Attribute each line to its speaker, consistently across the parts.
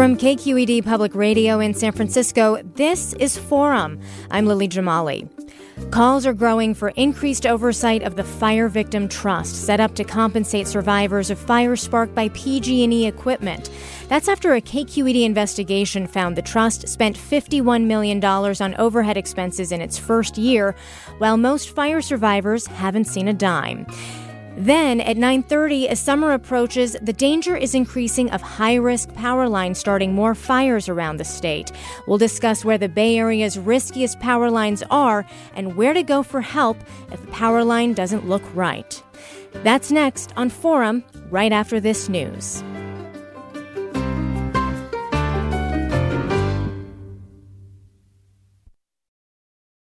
Speaker 1: From KQED Public Radio in San Francisco, this is Forum. I'm Lily Jamali. Calls are growing for increased oversight of the Fire Victim Trust, set up to compensate survivors of fire sparked by PG&E equipment. That's after a KQED investigation found the trust spent $51 million on overhead expenses in its first year, while most fire survivors haven't seen a dime. Then at 9:30 as summer approaches, the danger is increasing of high-risk power lines starting more fires around the state. We'll discuss where the Bay Area's riskiest power lines are and where to go for help if the power line doesn't look right. That's next on Forum right after this news.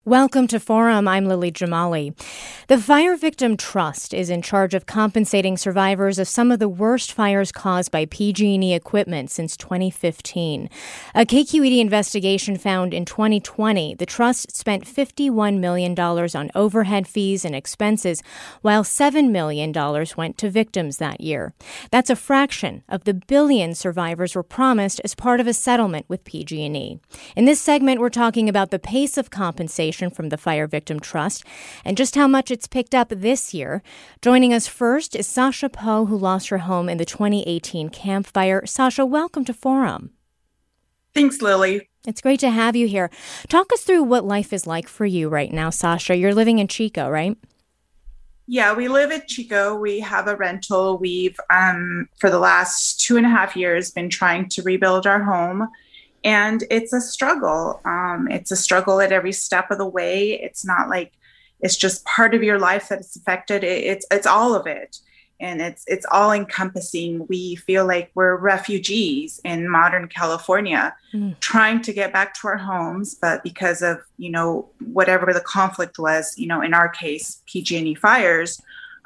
Speaker 1: Welcome to Forum. I'm Lily Jamali. The Fire Victim Trust is in charge of compensating survivors of some of the worst fires caused by PG&E equipment since 2015. A KQED investigation found in 2020 the trust spent $51 million on overhead fees and expenses, while $7 million went to victims that year. That's a fraction of the billion survivors were promised as part of a settlement with PG&E. In this segment, we're talking about the pace of compensation from the Fire Victim Trust and just how much it's picked up this year. Joining us first is Sasha Poe, who lost her home in the 2018 Camp Fire. Sasha, welcome to Forum.
Speaker 2: Thanks, Lily.
Speaker 1: It's great to have you here. Talk us through what life is like for you right now, Sasha. You're living in Chico, right?
Speaker 2: Yeah, we live at Chico. We have a rental. We've, um, for the last two and a half years, been trying to rebuild our home and it's a struggle. Um, it's a struggle at every step of the way. It's not like it's just part of your life that it's affected. It, it's it's all of it. And it's it's all encompassing. We feel like we're refugees in modern california mm. trying to get back to our homes. But because of you know whatever the conflict was you know in our case pg&e fires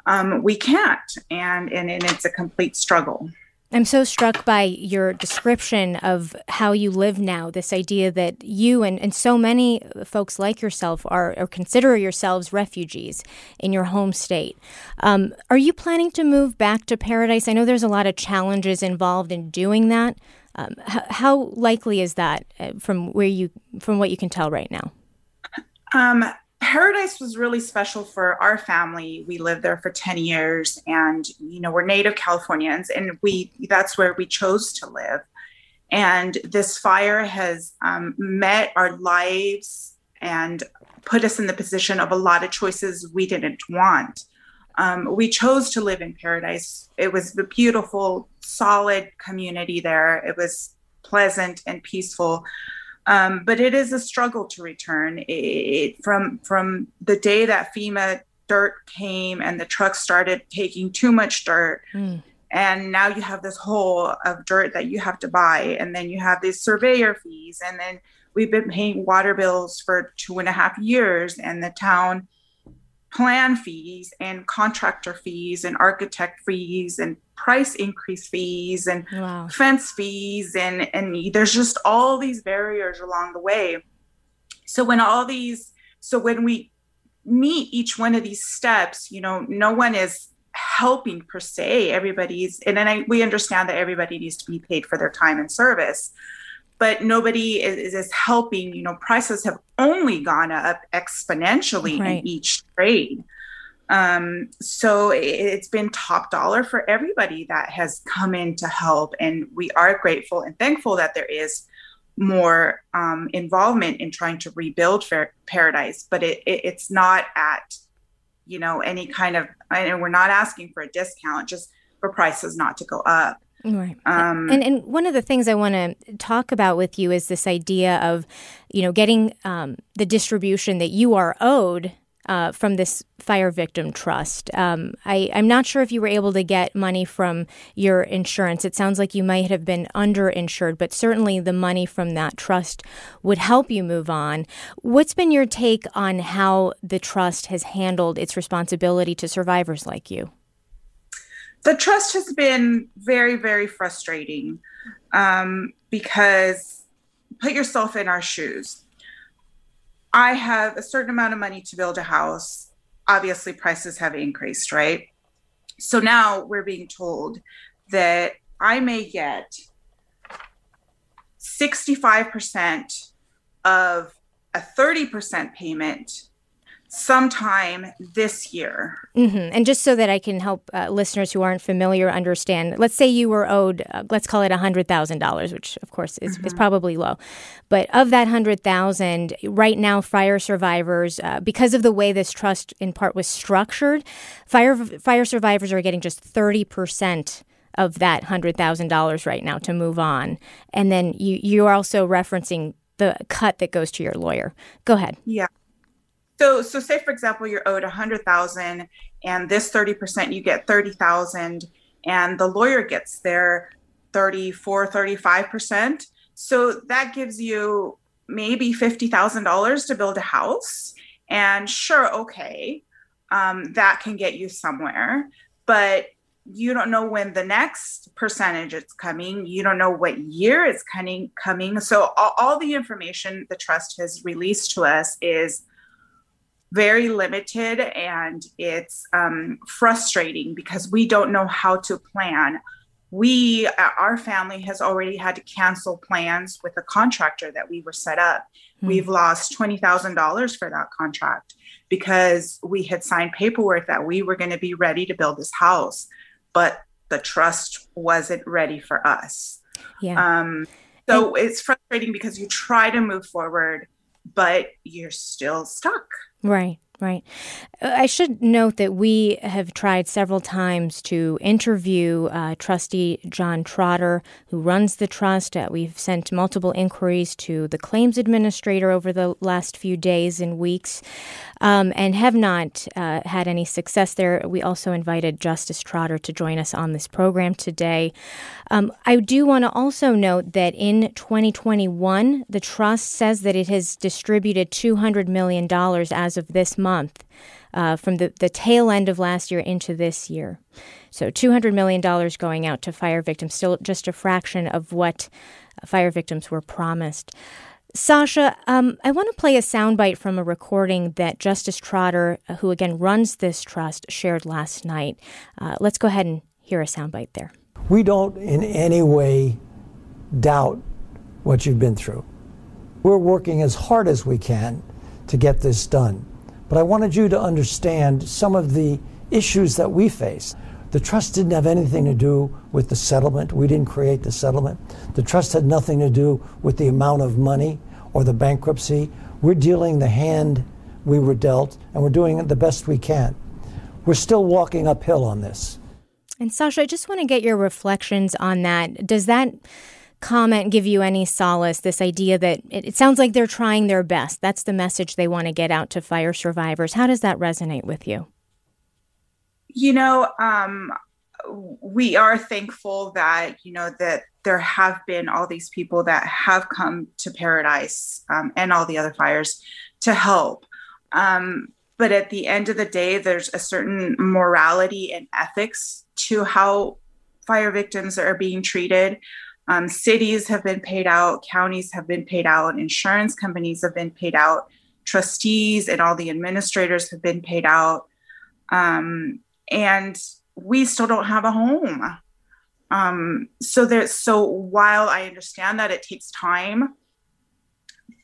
Speaker 2: um, we can't. And, and and it's a complete struggle
Speaker 1: I'm so struck by your description of how you live now. This idea that you and, and so many folks like yourself are or consider yourselves refugees in your home state. Um, are you planning to move back to paradise? I know there's a lot of challenges involved in doing that. Um, how, how, likely is that uh, from where you from what you can tell right now?
Speaker 2: Um, Paradise was really special for our family. We lived there for 10 years and you know, we're native Californians and we that's where we chose to live. And this fire has um, met our lives and put us in the position of a lot of choices we didn't want. Um, we chose to live in paradise. It was a beautiful, solid community there. It was pleasant and peaceful. Um, but it is a struggle to return. It, from from the day that FEMA dirt came and the trucks started taking too much dirt, mm. and now you have this hole of dirt that you have to buy, and then you have these surveyor fees, and then we've been paying water bills for two and a half years, and the town plan fees and contractor fees and architect fees and price increase fees and wow. fence fees and and there's just all these barriers along the way so when all these so when we meet each one of these steps you know no one is helping per se everybody's and then I, we understand that everybody needs to be paid for their time and service but nobody is, is helping. You know, prices have only gone up exponentially right. in each trade. Um, so it's been top dollar for everybody that has come in to help. And we are grateful and thankful that there is more um, involvement in trying to rebuild fair, paradise, but it, it, it's not at, you know, any kind of, and we're not asking for a discount, just for prices not to go up.
Speaker 1: Right. Um, and and one of the things I want to talk about with you is this idea of, you know, getting um, the distribution that you are owed uh, from this fire victim trust. Um, I, am not sure if you were able to get money from your insurance. It sounds like you might have been underinsured, but certainly the money from that trust would help you move on. What's been your take on how the trust has handled its responsibility to survivors like you?
Speaker 2: The trust has been very, very frustrating um, because put yourself in our shoes I have a certain amount of money to build a house. Obviously, prices have increased, right? So now we're being told that I may get 65% of a 30% payment sometime this year.
Speaker 1: Mm-hmm. And just so that I can help uh, listeners who aren't familiar understand, let's say you were owed, uh, let's call it $100,000, which of course is, mm-hmm. is, probably low. But of that 100000 right now, fire survivors, uh, because of the way this trust in part was structured, fire, fire survivors are getting just 30% of that $100,000 right now to move on. And then you, you are also referencing the cut that goes to your lawyer. Go ahead.
Speaker 2: Yeah. So, so say for example, you're owed a hundred thousand, and this thirty percent, you get thirty thousand, and the lawyer gets their 34, 35 percent. So that gives you maybe fifty thousand dollars to build a house. And sure, okay, um, that can get you somewhere, but you don't know when the next percentage is coming. You don't know what year it's coming. Coming. So all, all the information the trust has released to us is very limited and it's um, frustrating because we don't know how to plan. We, our family has already had to cancel plans with a contractor that we were set up. Mm-hmm. We've lost $20,000 for that contract because we had signed paperwork that we were going to be ready to build this house, but the trust wasn't ready for us. Yeah. Um, so and- it's frustrating because you try to move forward, but you're still stuck.
Speaker 1: Right. Right. Uh, I should note that we have tried several times to interview uh, trustee John Trotter, who runs the trust. Uh, we've sent multiple inquiries to the claims administrator over the last few days and weeks um, and have not uh, had any success there. We also invited Justice Trotter to join us on this program today. Um, I do want to also note that in 2021, the trust says that it has distributed $200 million as of this month. Uh, from the, the tail end of last year into this year. So $200 million going out to fire victims, still just a fraction of what fire victims were promised. Sasha, um, I want to play a soundbite from a recording that Justice Trotter, uh, who again runs this trust, shared last night. Uh, let's go ahead and hear a soundbite there.
Speaker 3: We don't in any way doubt what you've been through. We're working as hard as we can to get this done. But I wanted you to understand some of the issues that we face. The trust didn't have anything to do with the settlement. We didn't create the settlement. The trust had nothing to do with the amount of money or the bankruptcy. We're dealing the hand we were dealt, and we're doing it the best we can. We're still walking uphill on this.
Speaker 1: And Sasha, I just want to get your reflections on that. Does that comment give you any solace? This idea that it, it sounds like they're trying their best. That's the message they want to get out to fire survivors. How does that resonate with you?
Speaker 2: you know, um, we are thankful that you know that there have been all these people that have come to Paradise um, and all the other fires to help. Um, but at the end of the day, there's a certain morality and ethics to how fire victims are being treated. Um, cities have been paid out, counties have been paid out, insurance companies have been paid out, trustees and all the administrators have been paid out. Um, and we still don't have a home. Um, so there's so while I understand that it takes time,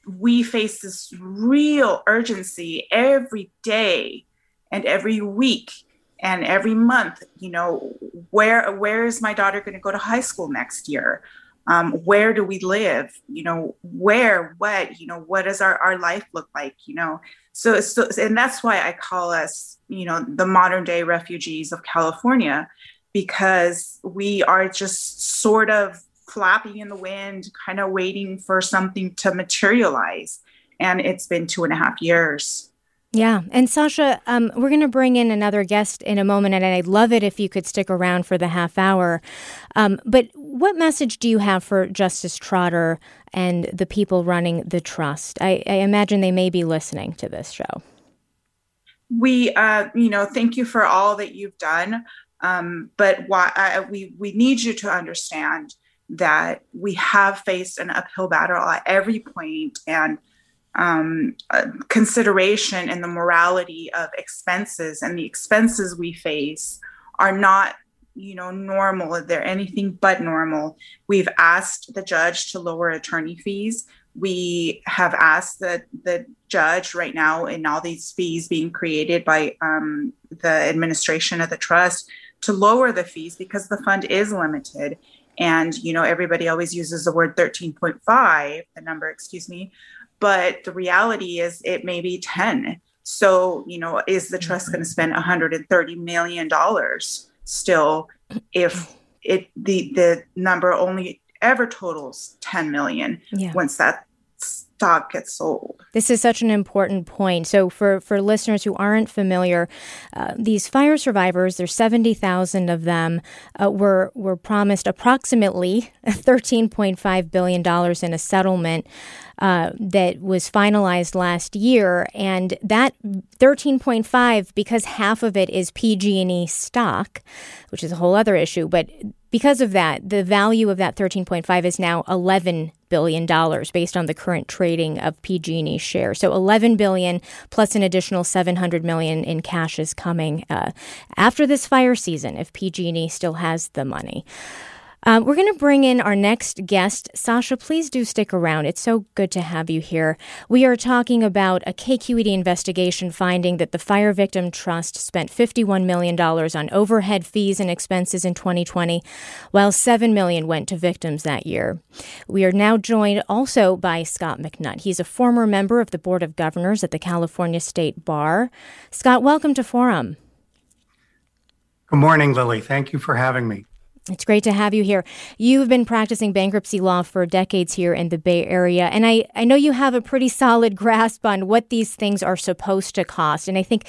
Speaker 2: we face this real urgency every day and every week and every month you know where where is my daughter going to go to high school next year? Um, where do we live? You know where what you know what does our, our life look like you know? So, so and that's why i call us you know the modern day refugees of california because we are just sort of flapping in the wind kind of waiting for something to materialize. And it's been two and a half years
Speaker 1: yeah. And Sasha, um, we're going to bring in another guest in a moment, and I'd love it if you could stick around for the half hour. Um, but what message do you have for Justice Trotter and the people running the trust? I, I imagine they may be listening to this show.
Speaker 2: We, uh, you know, thank you for all that you've done. Um, but why, we, we need you to understand that we have faced an uphill battle at every point and um, consideration in the morality of expenses and the expenses we face are not you know normal. They're anything but normal. We've asked the judge to lower attorney fees. We have asked the, the judge right now in all these fees being created by um, the administration of the trust to lower the fees because the fund is limited. And you know everybody always uses the word 13.5 the number excuse me but the reality is it may be 10 so you know is the trust going to mm-hmm. spend 130 million dollars still if it the the number only ever totals 10 million yeah. once that stock gets sold.
Speaker 1: This is such an important point. So, for, for listeners who aren't familiar, uh, these fire survivors, there's 70,000 of them, uh, were, were promised approximately $13.5 billion in a settlement. Uh, that was finalized last year, and that 13.5 because half of it is PG&E stock, which is a whole other issue. But because of that, the value of that 13.5 is now 11 billion dollars based on the current trading of PG&E shares. So 11 billion plus an additional 700 million in cash is coming uh, after this fire season if PG&E still has the money. Um, we're going to bring in our next guest. Sasha, please do stick around. It's so good to have you here. We are talking about a KQED investigation finding that the Fire Victim Trust spent $51 million on overhead fees and expenses in 2020, while 7 million went to victims that year. We are now joined also by Scott McNutt. He's a former member of the Board of Governors at the California State Bar. Scott, welcome to Forum.
Speaker 4: Good morning, Lily. Thank you for having me.
Speaker 1: It's great to have you here. You've been practicing bankruptcy law for decades here in the Bay Area, and I, I know you have a pretty solid grasp on what these things are supposed to cost. And I think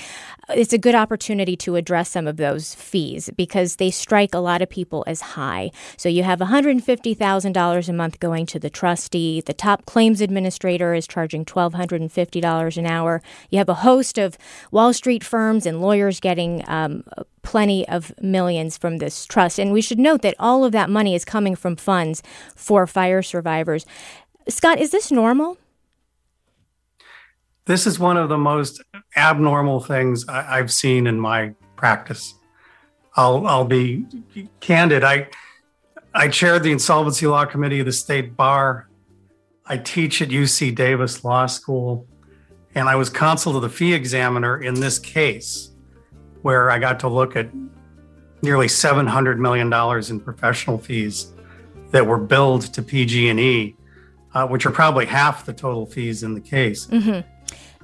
Speaker 1: it's a good opportunity to address some of those fees because they strike a lot of people as high. So you have $150,000 a month going to the trustee. The top claims administrator is charging $1,250 an hour. You have a host of Wall Street firms and lawyers getting um, plenty of millions from this trust. And we should note that all of that money is coming from funds for fire survivors. Scott, is this normal?
Speaker 4: This is one of the most abnormal things I- have seen in my practice. I'll, I'll be candid. I, I chaired the insolvency law committee of the state bar. I teach at UC Davis Law School, and I was counsel to the fee examiner in this case where I got to look at nearly $700 million in professional fees that were billed to PG&E, uh, which are probably half the total fees in the case. Mm-hmm.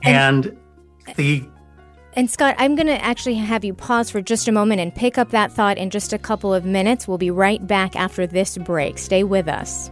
Speaker 4: And, and the
Speaker 1: and Scott, I'm going to actually have you pause for just a moment and pick up that thought in just a couple of minutes. We'll be right back after this break. Stay with us.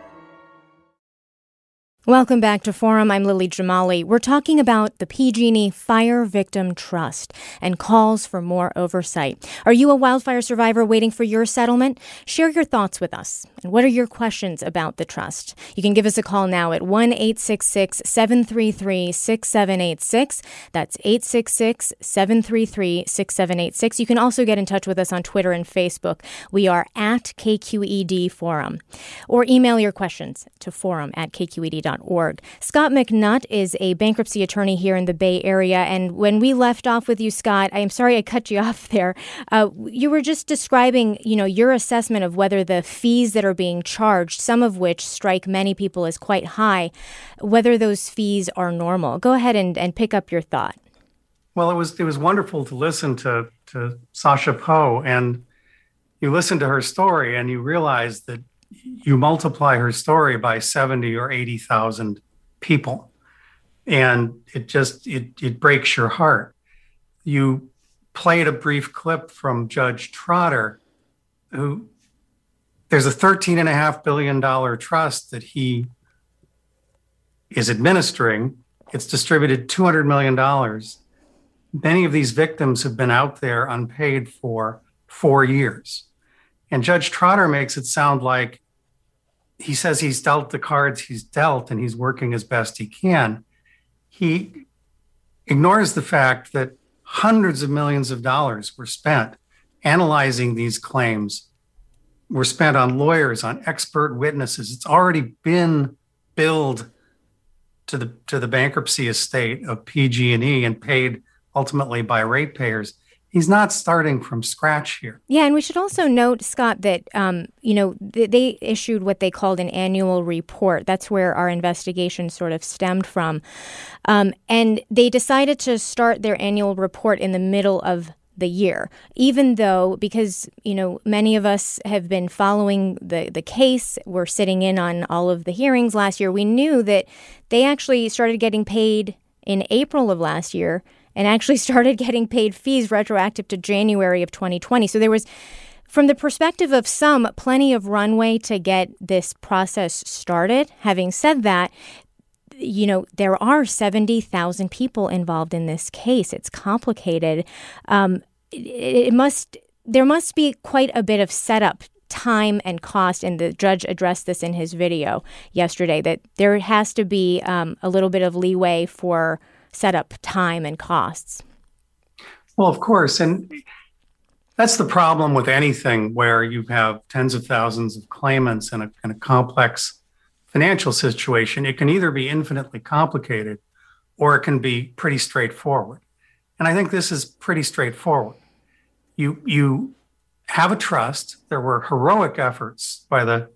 Speaker 1: Welcome back to Forum. I'm Lily Jamali. We're talking about the PG&E Fire Victim Trust and calls for more oversight. Are you a wildfire survivor waiting for your settlement? Share your thoughts with us. And what are your questions about the trust? You can give us a call now at 1-866-733-6786. That's 866-733-6786. You can also get in touch with us on Twitter and Facebook. We are at KQED Forum. Or email your questions to forum at kqed.com Scott McNutt is a bankruptcy attorney here in the Bay Area. And when we left off with you, Scott, I'm sorry I cut you off there. Uh, you were just describing, you know, your assessment of whether the fees that are being charged, some of which strike many people as quite high, whether those fees are normal. Go ahead and, and pick up your thought.
Speaker 4: Well, it was it was wonderful to listen to to Sasha Poe and you listen to her story and you realize that you multiply her story by 70 or 80,000 people and it just it it breaks your heart. You played a brief clip from Judge Trotter who there's a 13 and a half billion dollar trust that he is administering. It's distributed 200 million dollars. Many of these victims have been out there unpaid for 4 years. And Judge Trotter makes it sound like he says he's dealt the cards he's dealt and he's working as best he can. He ignores the fact that hundreds of millions of dollars were spent analyzing these claims, were spent on lawyers, on expert witnesses. It's already been billed to the to the bankruptcy estate of PG&E and paid ultimately by ratepayers he's not starting from scratch here.
Speaker 1: Yeah, and we should also note, Scott, that um, you know th- they issued what they called an annual report. That's where our investigation sort of stemmed from, um, and they decided to start their annual report in the middle of the year, even though because you know many of us have been following the the case, we're sitting in on all of the hearings last year. We knew that they actually started getting paid in April of last year and actually started getting paid fees retroactive to January of 2020. So there was from the perspective of some, plenty of runway to get this process started. Having said that, you know, there are 70,000 people involved in this case. It's complicated. Um, it, it must, there must be quite a bit of setup time and cost, and the judge addressed this in his video yesterday, that there has to be um, a little bit of leeway for setup time and costs.
Speaker 4: Well, of course. And that's the problem with anything where you have tens of thousands of claimants in a, in a complex financial situation. It can either be infinitely complicated or it can be pretty straightforward. And I think this is pretty straightforward. You, you have a trust. There were heroic efforts by the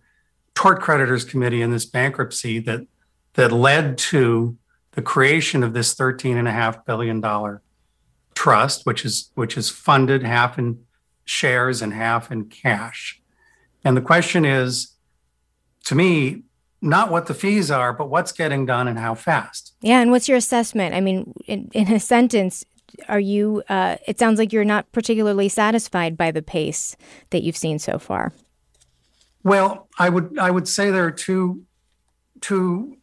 Speaker 4: tort creditors committee in this bankruptcy that that led to the creation of this $13.5 billion trust, which is, which is funded half in shares and half in cash. And the question is, to me, not what the fees are, but what's getting done and how fast.
Speaker 1: Yeah, and what's your assessment? I mean, in, in a sentence, are you? Uh, it sounds like you're not particularly satisfied by the pace that you've seen so far.
Speaker 4: Well, I would I would say there are two two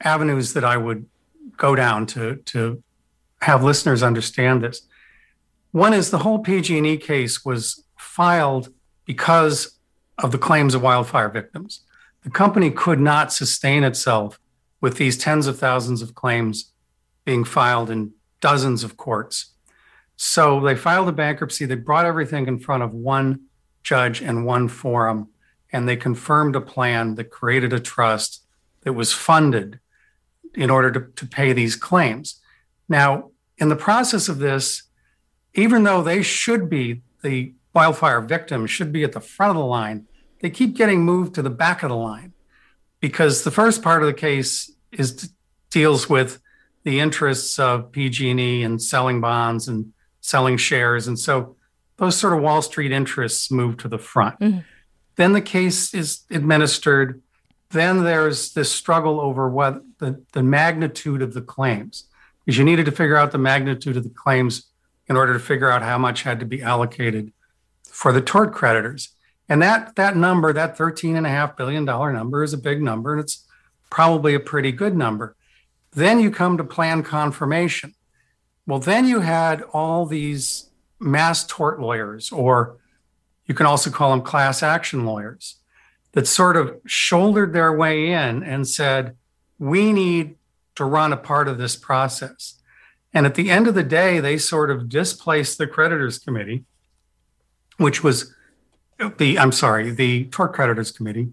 Speaker 4: avenues that I would go down to to have listeners understand this. One is the whole PG&E case was filed because of the claims of wildfire victims. The company could not sustain itself with these tens of thousands of claims being filed in dozens of courts. So they filed a bankruptcy. They brought everything in front of one judge and one forum, and they confirmed a plan that created a trust that was funded in order to, to pay these claims. Now, in the process of this, even though they should be the wildfire victims, should be at the front of the line, they keep getting moved to the back of the line because the first part of the case is deals with the interests of PG&E and selling bonds and selling shares, and so those sort of Wall Street interests move to the front. Mm-hmm. Then the case is administered. Then there's this struggle over what the, the magnitude of the claims, because you needed to figure out the magnitude of the claims in order to figure out how much had to be allocated for the tort creditors. And that that number, that $13.5 billion number, is a big number, and it's probably a pretty good number. Then you come to plan confirmation. Well, then you had all these mass tort lawyers, or you can also call them class action lawyers, that sort of shouldered their way in and said, we need to run a part of this process. And at the end of the day, they sort of displaced the creditors committee, which was the, I'm sorry, the tort creditors committee,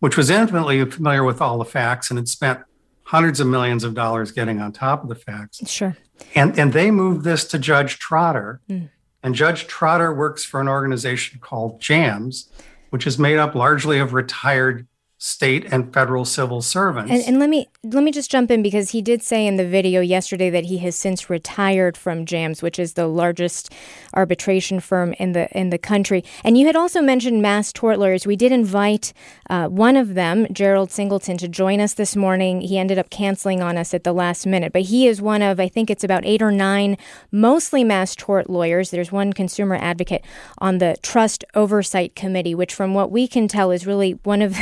Speaker 4: which was intimately familiar with all the facts and had spent hundreds of millions of dollars getting on top of the facts.
Speaker 1: Sure.
Speaker 4: And, and they moved this to Judge Trotter. Mm. And Judge Trotter works for an organization called JAMS, which is made up largely of retired state and federal civil servants.
Speaker 1: And, and, let me let me just jump in because he did say in the video yesterday that he has since retired from JAMS, which is the largest arbitration firm in the in the country. And you had also mentioned mass tort lawyers. We did invite uh, one of them, Gerald Singleton, to join us this morning. He ended up canceling on us at the last minute, but he is one of I think it's about eight or nine, mostly mass tort lawyers. There's one consumer advocate on the Trust Oversight Committee, which, from what we can tell, is really one of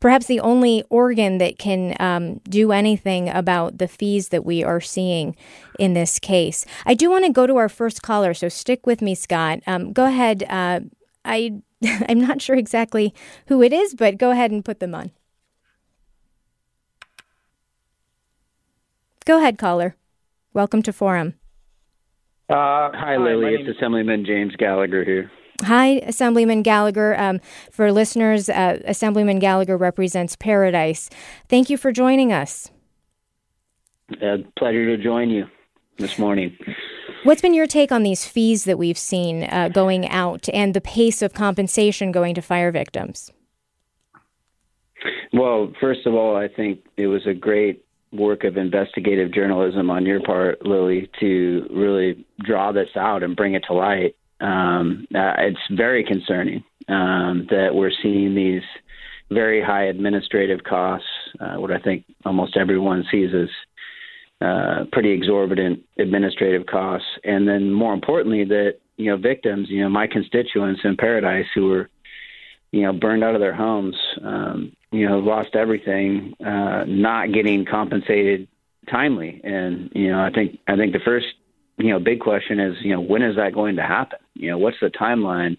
Speaker 1: perhaps the only organ that can um, do anything about the fees that we are seeing in this case. I do want to go to our first caller, so stick with me, Scott. Um, go ahead. Uh, I I'm not sure exactly who it is, but go ahead and put them on. Go ahead, caller. Welcome to Forum.
Speaker 5: Uh, hi, Lily. It's Assemblyman James Gallagher here.
Speaker 1: Hi, Assemblyman Gallagher. Um, for listeners, uh, Assemblyman Gallagher represents Paradise. Thank you for joining us.
Speaker 5: A pleasure to join you this morning.
Speaker 1: What's been your take on these fees that we've seen uh, going out and the pace of compensation going to fire victims?
Speaker 5: Well, first of all, I think it was a great work of investigative journalism on your part, Lily, to really draw this out and bring it to light um, uh, it's very concerning um, that we're seeing these very high administrative costs, uh, what I think almost everyone sees as uh, pretty exorbitant administrative costs, and then more importantly, that you know victims, you know my constituents in Paradise who were you know burned out of their homes, um, you know lost everything, uh, not getting compensated timely, and you know I think I think the first you know, big question is, you know, when is that going to happen? You know, what's the timeline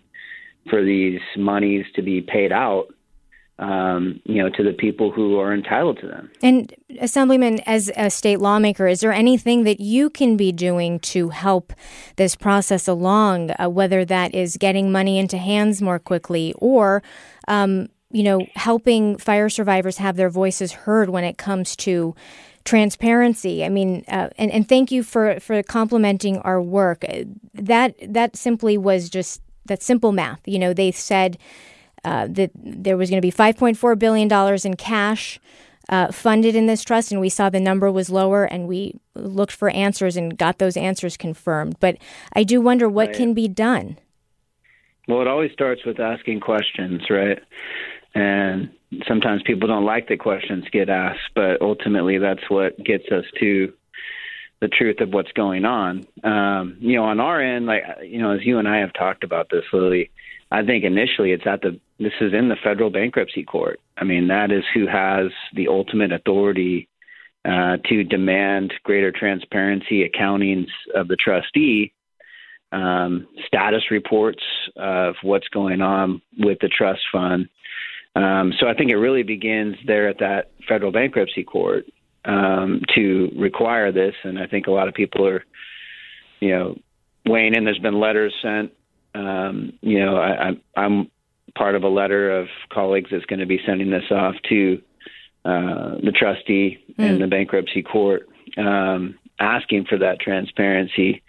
Speaker 5: for these monies to be paid out? Um, you know, to the people who are entitled to them.
Speaker 1: And Assemblyman, as a state lawmaker, is there anything that you can be doing to help this process along? Uh, whether that is getting money into hands more quickly, or um, you know, helping fire survivors have their voices heard when it comes to transparency. I mean, uh, and and thank you for for complimenting our work. That that simply was just that simple math. You know, they said uh, that there was going to be 5.4 billion dollars in cash. Uh, funded in this trust, and we saw the number was lower, and we looked for answers and got those answers confirmed. But I do wonder what right. can be done.
Speaker 5: Well, it always starts with asking questions, right? And sometimes people don't like that questions get asked, but ultimately that's what gets us to the truth of what's going on. Um, you know, on our end, like you know, as you and I have talked about this, Lily, I think initially it's at the this is in the federal bankruptcy court. I mean, that is who has the ultimate authority uh, to demand greater transparency, accountings of the trustee, um, status reports of what's going on with the trust fund, um, so I think it really begins there at that federal bankruptcy court um, to require this, and I think a lot of people are, you know, weighing in. There's been letters sent. Um, you know, I, I'm part of a letter of colleagues that's going to be sending this off to uh, the trustee mm. and the bankruptcy court, um, asking for that transparency.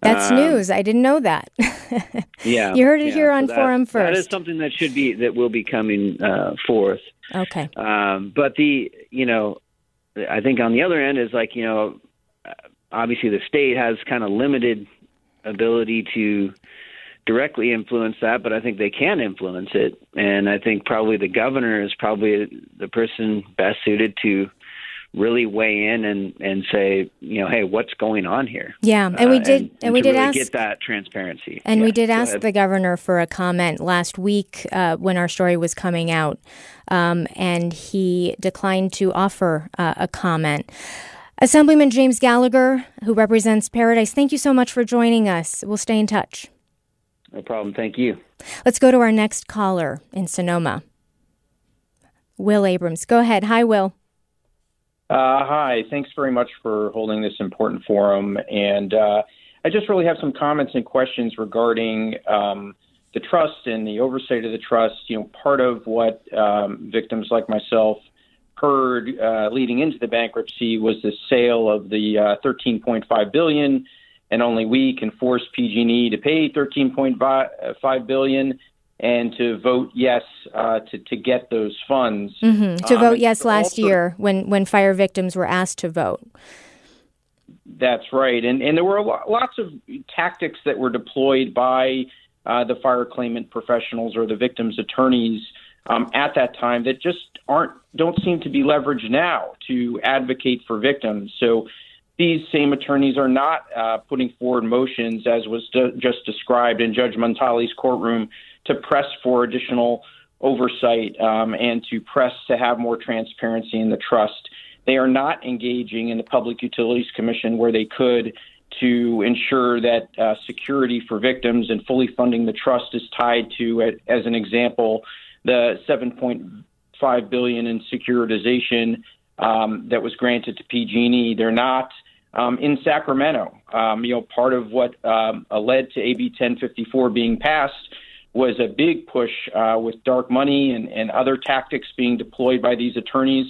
Speaker 1: That's um, news. I didn't know that.
Speaker 5: yeah,
Speaker 1: you heard it
Speaker 5: yeah,
Speaker 1: here on
Speaker 5: so
Speaker 1: Forum first.
Speaker 5: That is something that should be that will be coming uh, forth.
Speaker 1: Okay.
Speaker 5: Um, but the you know, I think on the other end is like you know, obviously the state has kind of limited ability to directly influence that, but I think they can influence it. And I think probably the governor is probably the person best suited to really weigh in and and say, you know, hey, what's going on here?
Speaker 1: Yeah, and we uh, did, and, and, and we did
Speaker 5: really
Speaker 1: ask
Speaker 5: get that transparency.
Speaker 1: And
Speaker 5: yeah,
Speaker 1: we did ask the governor for a comment last week uh, when our story was coming out, um, and he declined to offer uh, a comment. Assemblyman James Gallagher, who represents Paradise, thank you so much for joining us. We'll stay in touch.
Speaker 5: No problem. Thank you.
Speaker 1: Let's go to our next caller in Sonoma. Will Abrams. Go ahead. Hi, Will.
Speaker 6: Uh, hi. Thanks very much for holding this important forum. And uh, I just really have some comments and questions regarding um, the trust and the oversight of the trust. You know, part of what um, victims like myself heard uh, leading into the bankruptcy was the sale of the uh, 13.5 billion, and only we can force PG&E to pay 13.5 billion and to vote yes uh, to to get those funds.
Speaker 1: Mm-hmm. To um, vote yes last year when when fire victims were asked to vote.
Speaker 6: That's right, and and there were lots of tactics that were deployed by uh, the fire claimant professionals or the victims' attorneys um, at that time that just aren't don't seem to be leveraged now to advocate for victims. So these same attorneys are not uh, putting forward motions, as was de- just described in Judge Montali's courtroom, to press for additional oversight um, and to press to have more transparency in the trust. They are not engaging in the Public Utilities Commission where they could to ensure that uh, security for victims and fully funding the trust is tied to, as an example, the 7.5 billion in securitization um, that was granted to PG&E. They're not um, in Sacramento. Um, you know, part of what um, led to AB 1054 being passed was a big push uh, with dark money and, and other tactics being deployed by these attorneys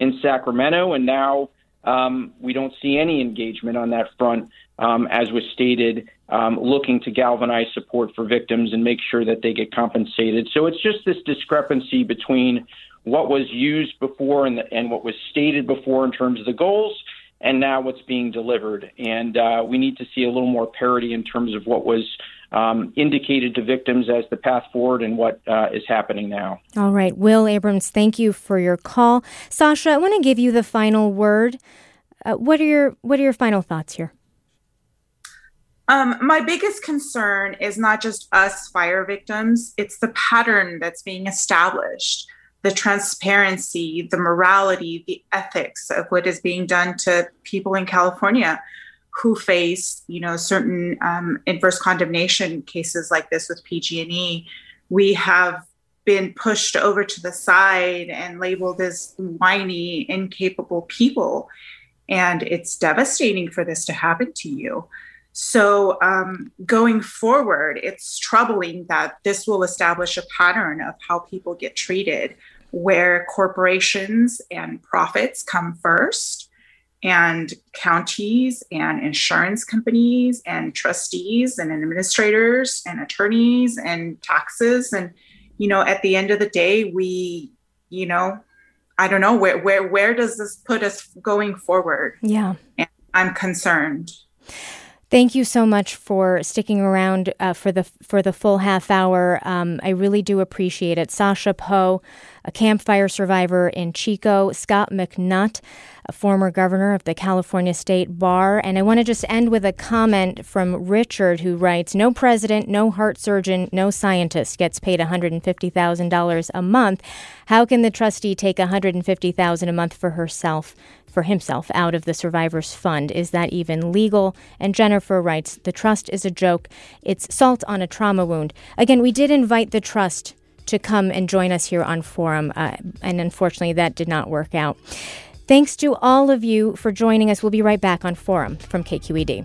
Speaker 6: in Sacramento, and now um, we don't see any engagement on that front, um, as was stated, um, looking to galvanize support for victims and make sure that they get compensated. So it's just this discrepancy between what was used before and, the, and what was stated before in terms of the goals and now what's being delivered. And uh, we need to see a little more parity in terms of what was um, indicated to victims as the path forward and what uh, is happening now.
Speaker 1: All right. Will Abrams, thank you for your call. Sasha, I want to give you the final word. Uh, what are your what are your final thoughts here?
Speaker 2: Um, my biggest concern is not just us fire victims; it's the pattern that's being established the transparency, the morality, the ethics of what is being done to people in California who face, you know, certain um, inverse condemnation cases like this with PG&E. We have been pushed over to the side and labeled as whiny, incapable people. And it's devastating for this to happen to you. So, um, going forward, it's troubling that this will establish a pattern of how people get treated where corporations and profits come first, and counties and insurance companies and trustees and administrators and attorneys and taxes. And, you know, at the end of the day, we, you know, I don't know where where where does this put us going forward?
Speaker 1: Yeah.
Speaker 2: And I'm concerned.
Speaker 1: Thank you so much for sticking around uh, for the for the full half hour. Um, I really do appreciate it. Sasha Poe, a Camp Fire survivor in Chico, Scott McNutt, a former governor of the California State Bar, and I want to just end with a comment from Richard, who writes: "No president, no heart surgeon, no scientist gets paid one hundred and fifty thousand dollars a month. How can the trustee take one hundred and fifty thousand a month for herself?" For himself out of the survivors fund. Is that even legal? And Jennifer writes, the trust is a joke. It's salt on a trauma wound. Again, we did invite the trust to come and join us here on Forum, uh, and unfortunately, that did not work out. Thanks to all of you for joining us. We'll be right back on Forum from KQED.